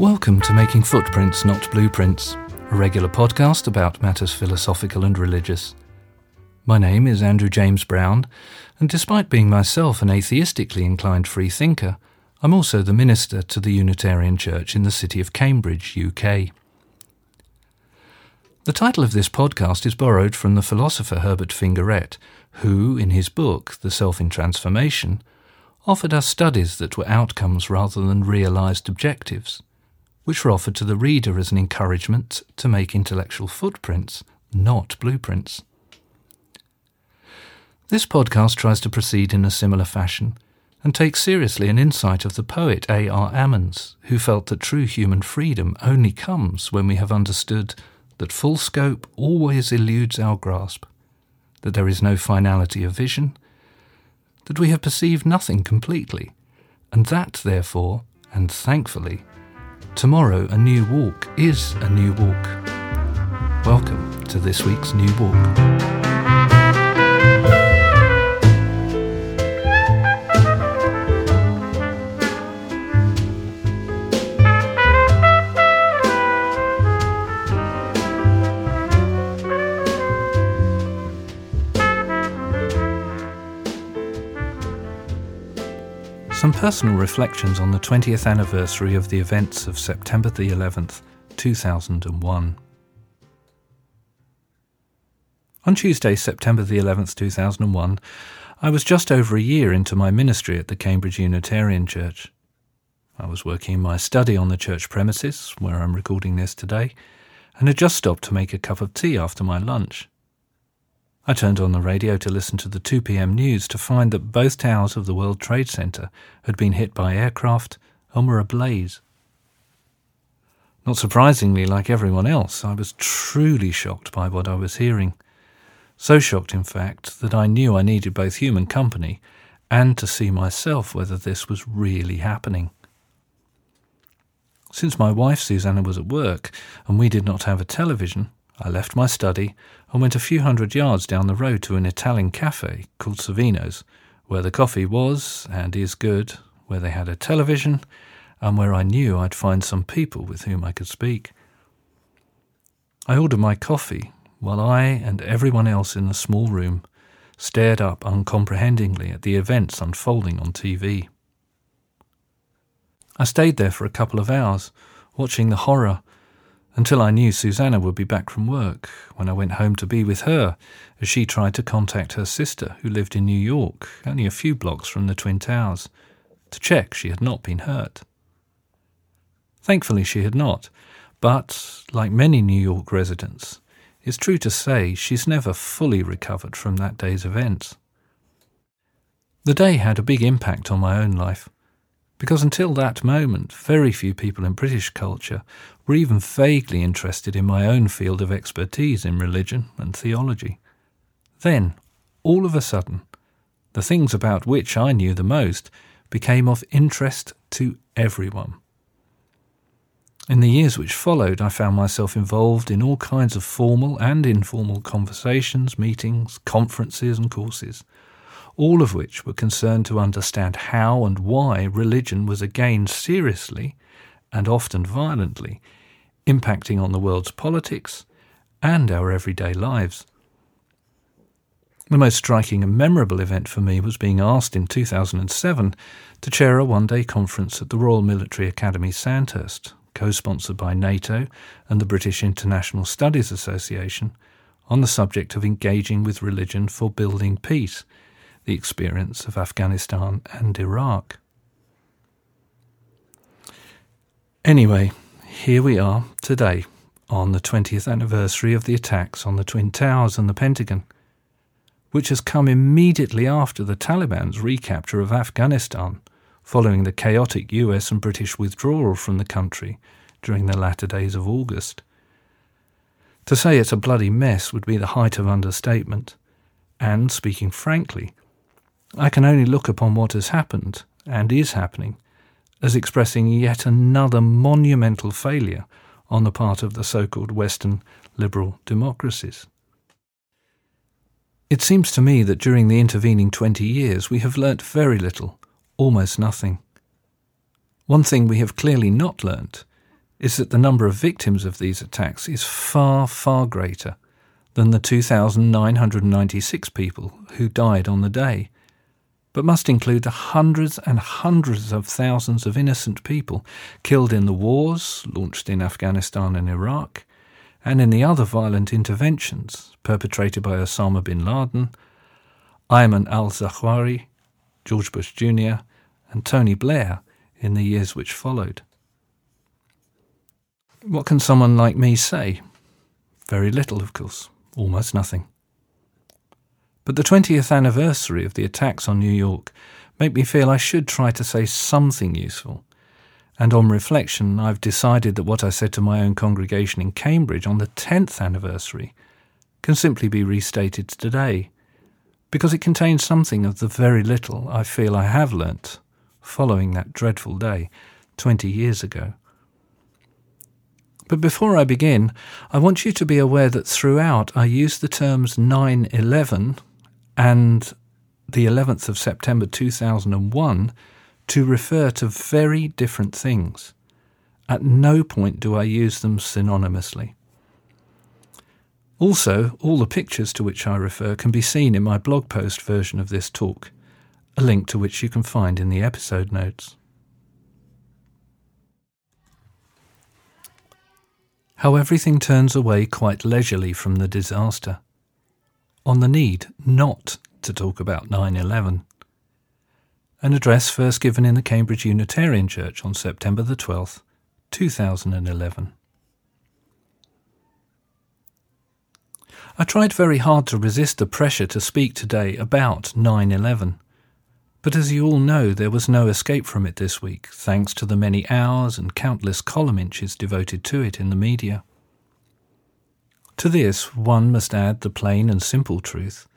Welcome to Making Footprints, Not Blueprints, a regular podcast about matters philosophical and religious. My name is Andrew James Brown, and despite being myself an atheistically inclined free thinker, I'm also the minister to the Unitarian Church in the city of Cambridge, UK. The title of this podcast is borrowed from the philosopher Herbert Fingarette, who, in his book, The Self in Transformation, offered us studies that were outcomes rather than realized objectives which were offered to the reader as an encouragement to make intellectual footprints, not blueprints. This podcast tries to proceed in a similar fashion and takes seriously an insight of the poet A. R. Ammons, who felt that true human freedom only comes when we have understood that full scope always eludes our grasp, that there is no finality of vision, that we have perceived nothing completely, and that, therefore, and thankfully, Tomorrow, a new walk is a new walk. Welcome to this week's New Walk. Some personal reflections on the 20th anniversary of the events of September the 11th, 2001. On Tuesday, September the 11th, 2001, I was just over a year into my ministry at the Cambridge Unitarian Church. I was working in my study on the church premises, where I'm recording this today, and had just stopped to make a cup of tea after my lunch. I turned on the radio to listen to the 2 p.m. news to find that both towers of the World Trade Center had been hit by aircraft and were ablaze. Not surprisingly, like everyone else, I was truly shocked by what I was hearing. So shocked, in fact, that I knew I needed both human company and to see myself whether this was really happening. Since my wife Susanna was at work and we did not have a television, I left my study and went a few hundred yards down the road to an Italian cafe called Savino's, where the coffee was and is good, where they had a television, and where I knew I'd find some people with whom I could speak. I ordered my coffee while I and everyone else in the small room stared up uncomprehendingly at the events unfolding on TV. I stayed there for a couple of hours, watching the horror until I knew Susanna would be back from work when I went home to be with her as she tried to contact her sister, who lived in New York, only a few blocks from the Twin Towers, to check she had not been hurt. Thankfully, she had not, but, like many New York residents, it's true to say she's never fully recovered from that day's events. The day had a big impact on my own life because until that moment, very few people in British culture were even vaguely interested in my own field of expertise in religion and theology. Then, all of a sudden, the things about which I knew the most became of interest to everyone. In the years which followed, I found myself involved in all kinds of formal and informal conversations, meetings, conferences, and courses all of which were concerned to understand how and why religion was again seriously, and often violently, impacting on the world's politics and our everyday lives. The most striking and memorable event for me was being asked in 2007 to chair a one day conference at the Royal Military Academy Sandhurst, co sponsored by NATO and the British International Studies Association, on the subject of engaging with religion for building peace the experience of Afghanistan and Iraq. Anyway, here we are today on the 20th anniversary of the attacks on the Twin Towers and the Pentagon, which has come immediately after the Taliban's recapture of Afghanistan following the chaotic US and British withdrawal from the country during the latter days of August. To say it's a bloody mess would be the height of understatement, and, speaking frankly, I can only look upon what has happened, and is happening, as expressing yet another monumental failure on the part of the so called Western liberal democracies. It seems to me that during the intervening 20 years we have learnt very little, almost nothing. One thing we have clearly not learnt is that the number of victims of these attacks is far, far greater than the 2,996 people who died on the day, but must include the hundreds and hundreds of thousands of innocent people killed in the wars launched in Afghanistan and Iraq, and in the other violent interventions perpetrated by Osama bin Laden, Ayman al Zawahiri, George Bush Jr., and Tony Blair in the years which followed. What can someone like me say? Very little, of course, almost nothing. But the 20th anniversary of the attacks on New York make me feel I should try to say something useful. And on reflection, I've decided that what I said to my own congregation in Cambridge on the 10th anniversary can simply be restated today, because it contains something of the very little I feel I have learnt following that dreadful day 20 years ago. But before I begin, I want you to be aware that throughout I use the terms 9 11 and the 11th of September 2001 to refer to very different things. At no point do I use them synonymously. Also, all the pictures to which I refer can be seen in my blog post version of this talk, a link to which you can find in the episode notes. How everything turns away quite leisurely from the disaster on the need not to talk about 9 11. An address first given in the Cambridge Unitarian Church on September the 12th, 2011. I tried very hard to resist the pressure to speak today about 9 11. But as you all know, there was no escape from it this week, thanks to the many hours and countless column inches devoted to it in the media. To this, one must add the plain and simple truth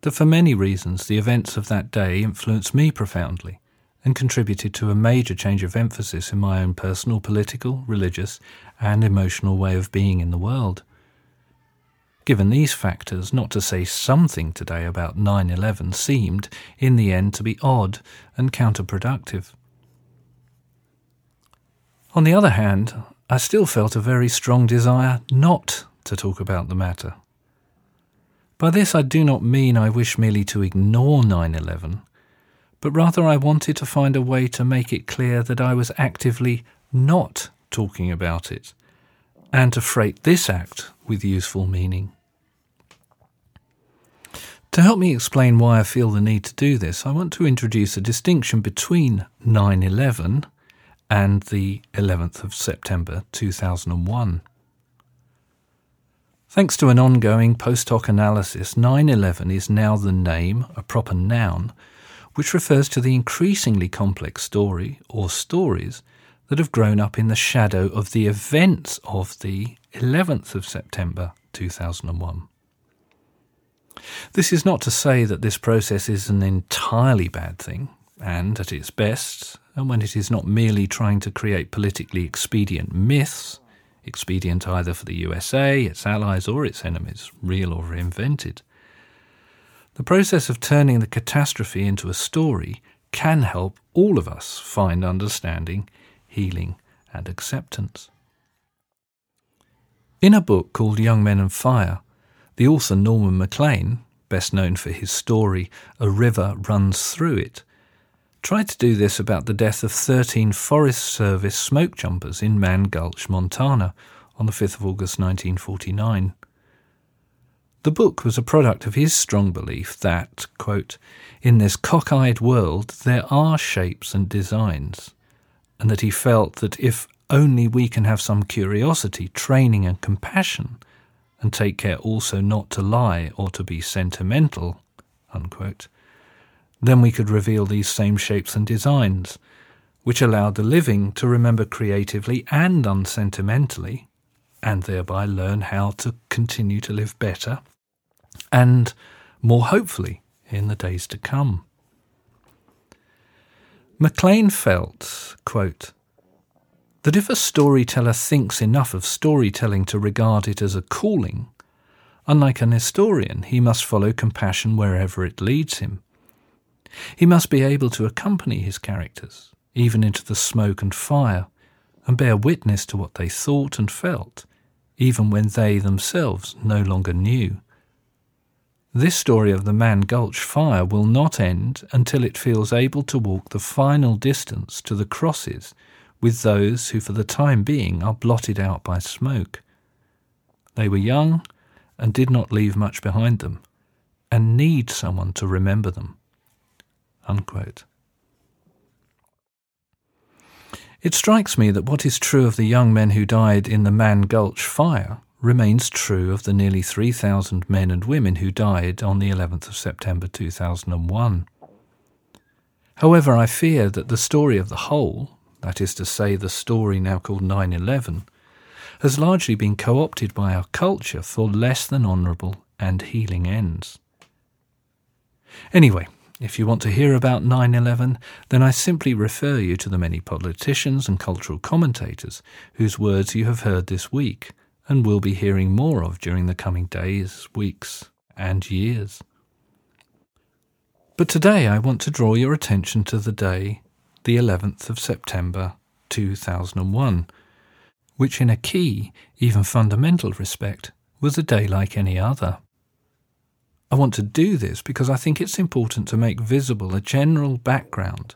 that for many reasons the events of that day influenced me profoundly and contributed to a major change of emphasis in my own personal, political, religious, and emotional way of being in the world. Given these factors, not to say something today about 9 11 seemed, in the end, to be odd and counterproductive. On the other hand, I still felt a very strong desire not to talk about the matter. By this I do not mean I wish merely to ignore 9 11, but rather I wanted to find a way to make it clear that I was actively not talking about it, and to freight this act with useful meaning. To help me explain why I feel the need to do this, I want to introduce a distinction between 9 11 and the 11th of September 2001. Thanks to an ongoing post hoc analysis, 9 11 is now the name, a proper noun, which refers to the increasingly complex story or stories that have grown up in the shadow of the events of the 11th of September 2001. This is not to say that this process is an entirely bad thing, and at its best, and when it is not merely trying to create politically expedient myths, expedient either for the USA, its allies, or its enemies, real or invented. The process of turning the catastrophe into a story can help all of us find understanding, healing, and acceptance. In a book called Young Men and Fire, the author Norman Maclean, best known for his story A River Runs Through It, tried to do this about the death of 13 Forest Service smoke jumpers in Mann Gulch, Montana, on the 5th of August 1949. The book was a product of his strong belief that, quote, in this cockeyed world there are shapes and designs, and that he felt that if only we can have some curiosity, training, and compassion, and take care also not to lie or to be sentimental, unquote, then we could reveal these same shapes and designs, which allowed the living to remember creatively and unsentimentally, and thereby learn how to continue to live better and more hopefully in the days to come. Maclean felt, quote, that if a storyteller thinks enough of storytelling to regard it as a calling, unlike an historian, he must follow compassion wherever it leads him he must be able to accompany his characters, even into the smoke and fire, and bear witness to what they thought and felt, even when they themselves no longer knew. This story of the Mann Gulch fire will not end until it feels able to walk the final distance to the crosses with those who, for the time being, are blotted out by smoke. They were young and did not leave much behind them, and need someone to remember them. Unquote. It strikes me that what is true of the young men who died in the Mann Gulch fire remains true of the nearly 3,000 men and women who died on the 11th of September 2001. However, I fear that the story of the whole, that is to say, the story now called 9 11, has largely been co opted by our culture for less than honourable and healing ends. Anyway, if you want to hear about 9 11, then I simply refer you to the many politicians and cultural commentators whose words you have heard this week and will be hearing more of during the coming days, weeks, and years. But today I want to draw your attention to the day, the 11th of September 2001, which in a key, even fundamental respect, was a day like any other. I want to do this because I think it's important to make visible a general background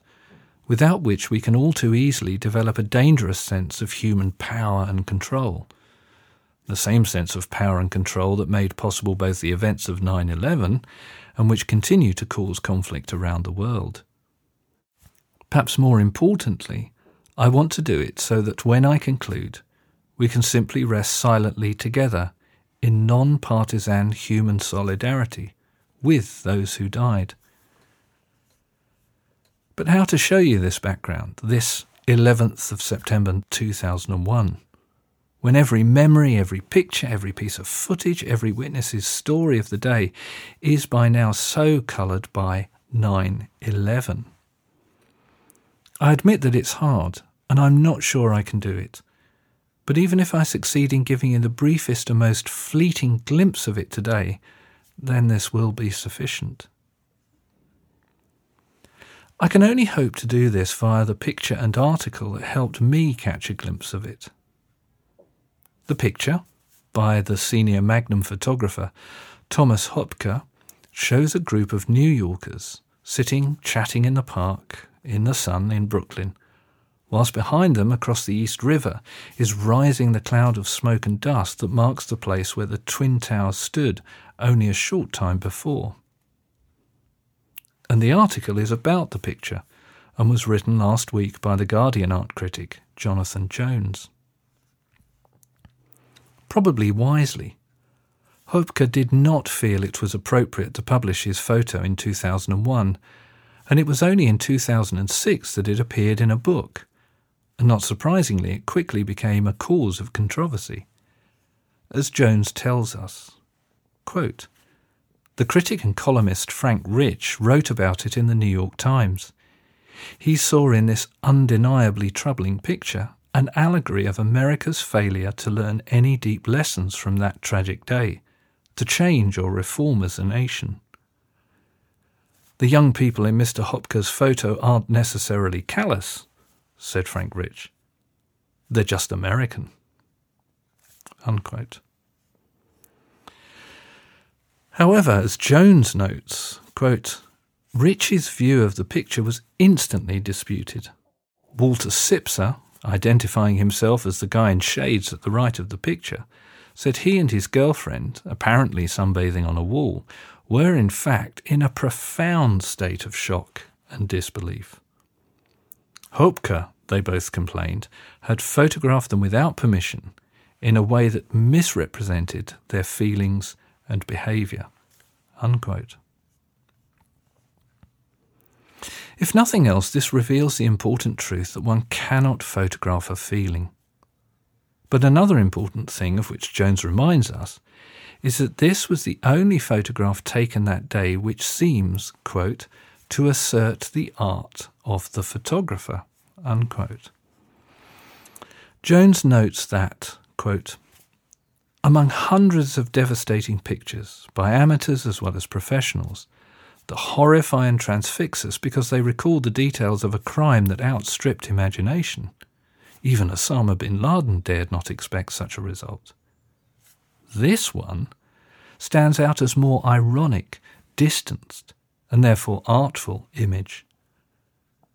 without which we can all too easily develop a dangerous sense of human power and control the same sense of power and control that made possible both the events of 9 11 and which continue to cause conflict around the world. Perhaps more importantly, I want to do it so that when I conclude, we can simply rest silently together in non partisan human solidarity with those who died. But how to show you this background, this 11th of September 2001? when every memory, every picture, every piece of footage, every witness's story of the day is by now so coloured by 9 11. I admit that it's hard, and I'm not sure I can do it. But even if I succeed in giving you the briefest and most fleeting glimpse of it today, then this will be sufficient. I can only hope to do this via the picture and article that helped me catch a glimpse of it. The picture, by the senior Magnum photographer Thomas Hoepker, shows a group of New Yorkers sitting chatting in the park in the sun in Brooklyn, whilst behind them across the East River is rising the cloud of smoke and dust that marks the place where the Twin Towers stood only a short time before. And the article is about the picture and was written last week by the Guardian art critic Jonathan Jones probably wisely. Hoepker did not feel it was appropriate to publish his photo in 2001, and it was only in 2006 that it appeared in a book. And not surprisingly, it quickly became a cause of controversy. As Jones tells us, quote, the critic and columnist Frank Rich wrote about it in the New York Times. He saw in this undeniably troubling picture an allegory of America's failure to learn any deep lessons from that tragic day, to change or reform as a nation. The young people in Mr. Hoepker's photo aren't necessarily callous, said Frank Rich. They're just American. Unquote. However, as Jones notes, quote, Rich's view of the picture was instantly disputed. Walter Sipser, identifying himself as the guy in shades at the right of the picture, said he and his girlfriend, apparently sunbathing on a wall, were in fact in a profound state of shock and disbelief. Hoepker, they both complained, had photographed them without permission in a way that misrepresented their feelings and behaviour. If nothing else, this reveals the important truth that one cannot photograph a feeling. But another important thing of which Jones reminds us is that this was the only photograph taken that day which seems, quote, to assert the art of the photographer, unquote. Jones notes that, quote, among hundreds of devastating pictures by amateurs as well as professionals, that horrify and transfix us because they recall the details of a crime that outstripped imagination. Even Osama bin Laden dared not expect such a result. This one stands out as more ironic, distanced, and therefore artful image.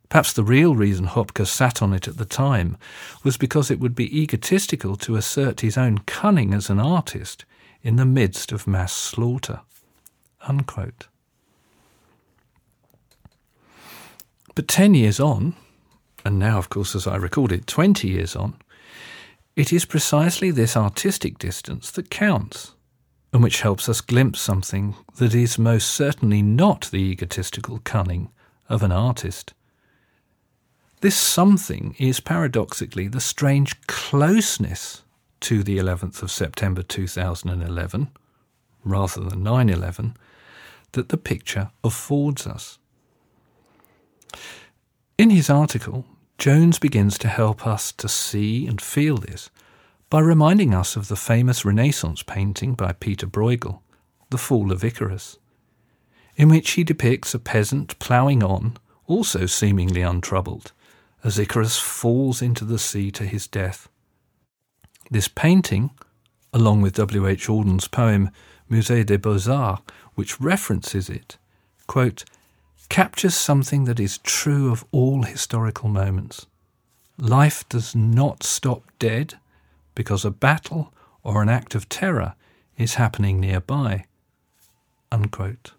Perhaps the real reason Hoepker sat on it at the time was because it would be egotistical to assert his own cunning as an artist in the midst of mass slaughter. Unquote. But ten years on, and now, of course, as I record it, 20 years on, it is precisely this artistic distance that counts, and which helps us glimpse something that is most certainly not the egotistical cunning of an artist. This something is paradoxically the strange closeness to the 11th of September 2011, rather than 9 11, that the picture affords us. In his article, Jones begins to help us to see and feel this by reminding us of the famous Renaissance painting by Peter Bruegel, The Fall of Icarus, in which he depicts a peasant ploughing on, also seemingly untroubled, as Icarus falls into the sea to his death. This painting, along with W. H. Auden's poem Musée des Beaux-Arts, which references it, quote, captures something that is true of all historical moments. Life does not stop dead because a battle or an act of terror is happening nearby. Unquote.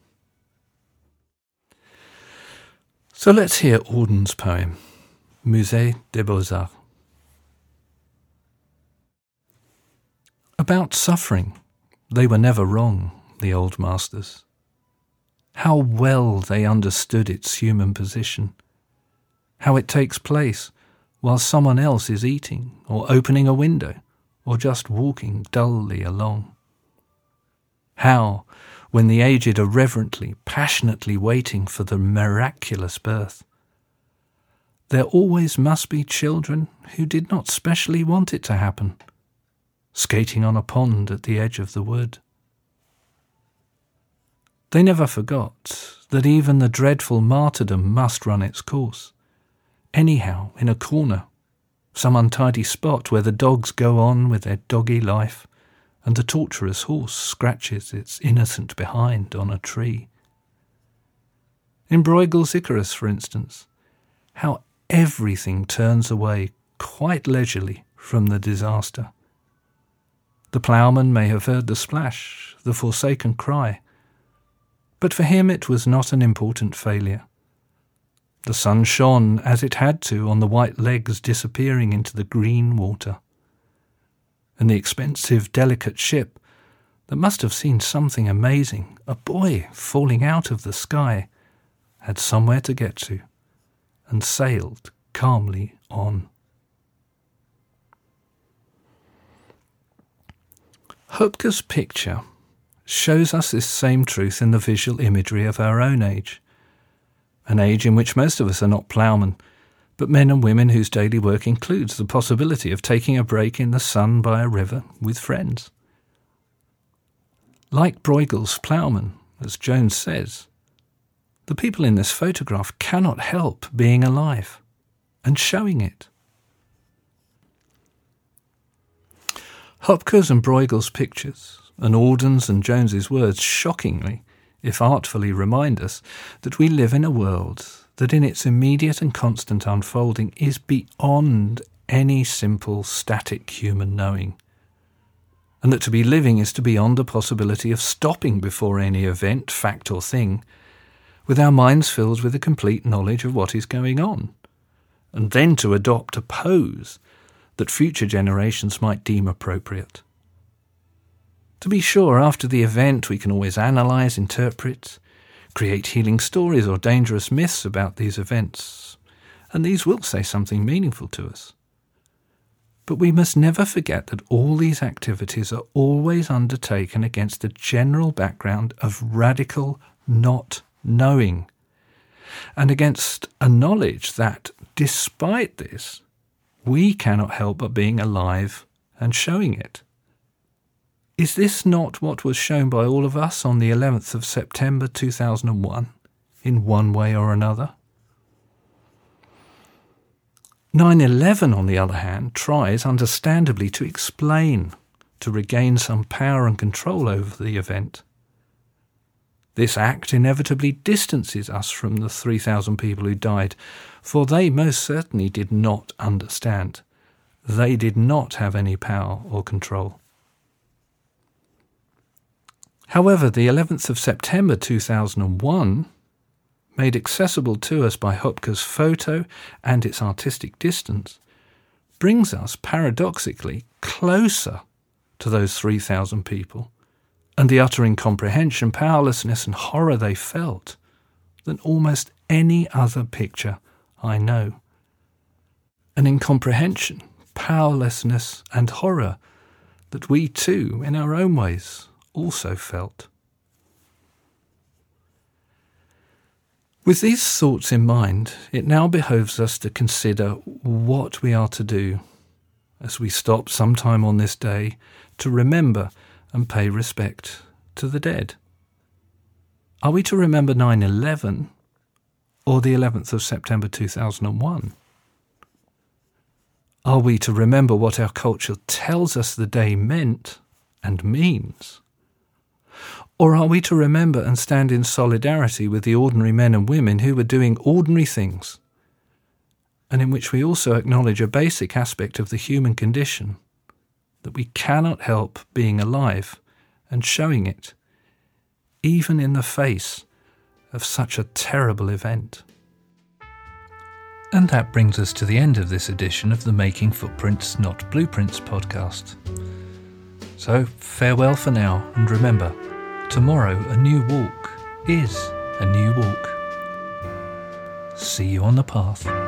So let's hear Auden's poem, Musée des Beaux-Arts. About suffering, they were never wrong, the old masters. How well they understood its human position. How it takes place while someone else is eating, or opening a window, or just walking dully along. How, when the aged are reverently, passionately waiting for the miraculous birth, there always must be children who did not specially want it to happen, skating on a pond at the edge of the wood. They never forgot that even the dreadful martyrdom must run its course. Anyhow, in a corner, some untidy spot where the dogs go on with their doggy life, and the torturous horse scratches its innocent behind on a tree. In Bruegel's Icarus, for instance, how everything turns away quite leisurely from the disaster. The ploughman may have heard the splash, the forsaken cry, but for him it was not an important failure. The sun shone as it had to on the white legs disappearing into the green water. And the expensive, delicate ship that must have seen something amazing, a boy falling out of the sky, had somewhere to get to, and sailed calmly on. Hoepker's picture shows us this same truth in the visual imagery of our own age. An age in which most of us are not ploughmen, but men and women whose daily work includes the possibility of taking a break in the sun by a river with friends. Like Bruegel's ploughman, as Jones says, the people in this photograph cannot help being alive and showing it. Hoepker's and Bruegel's pictures and Auden's and Jones's words shockingly, if artfully, remind us that we live in a world that in its immediate and constant unfolding is beyond any simple static human knowing, and that to be living is to be beyond the possibility of stopping before any event, fact, or thing, with our minds filled with a complete knowledge of what is going on, and then to adopt a pose that future generations might deem appropriate. To be sure, after the event, we can always analyse, interpret, create healing stories or dangerous myths about these events, and these will say something meaningful to us. But we must never forget that all these activities are always undertaken against the general background of radical not knowing, and against a knowledge that, despite this, we cannot help but being alive and showing it. Is this not what was shown by all of us on the 11th of September 2001, in one way or another? 9 11, on the other hand, tries understandably to explain, to regain some power and control over the event. This act inevitably distances us from the 3,000 people who died, for they most certainly did not understand. They did not have any power or control. However, the 11th of September 2001, made accessible to us by Hoepker's photo and its artistic distance, brings us paradoxically closer to those 3,000 people and the utter incomprehension, powerlessness, and horror they felt than almost any other picture I know. An incomprehension, powerlessness, and horror that we too, in our own ways, also felt. With these thoughts in mind, it now behoves us to consider what we are to do as we stop sometime on this day to remember and pay respect to the dead. Are we to remember 9 11 or the 11th of September 2001? Are we to remember what our culture tells us the day meant and means? Or are we to remember and stand in solidarity with the ordinary men and women who were doing ordinary things, and in which we also acknowledge a basic aspect of the human condition that we cannot help being alive and showing it, even in the face of such a terrible event. And that brings us to the end of this edition of the Making Footprints, Not Blueprints podcast. So, farewell for now, and remember, tomorrow a new walk is a new walk. See you on the path.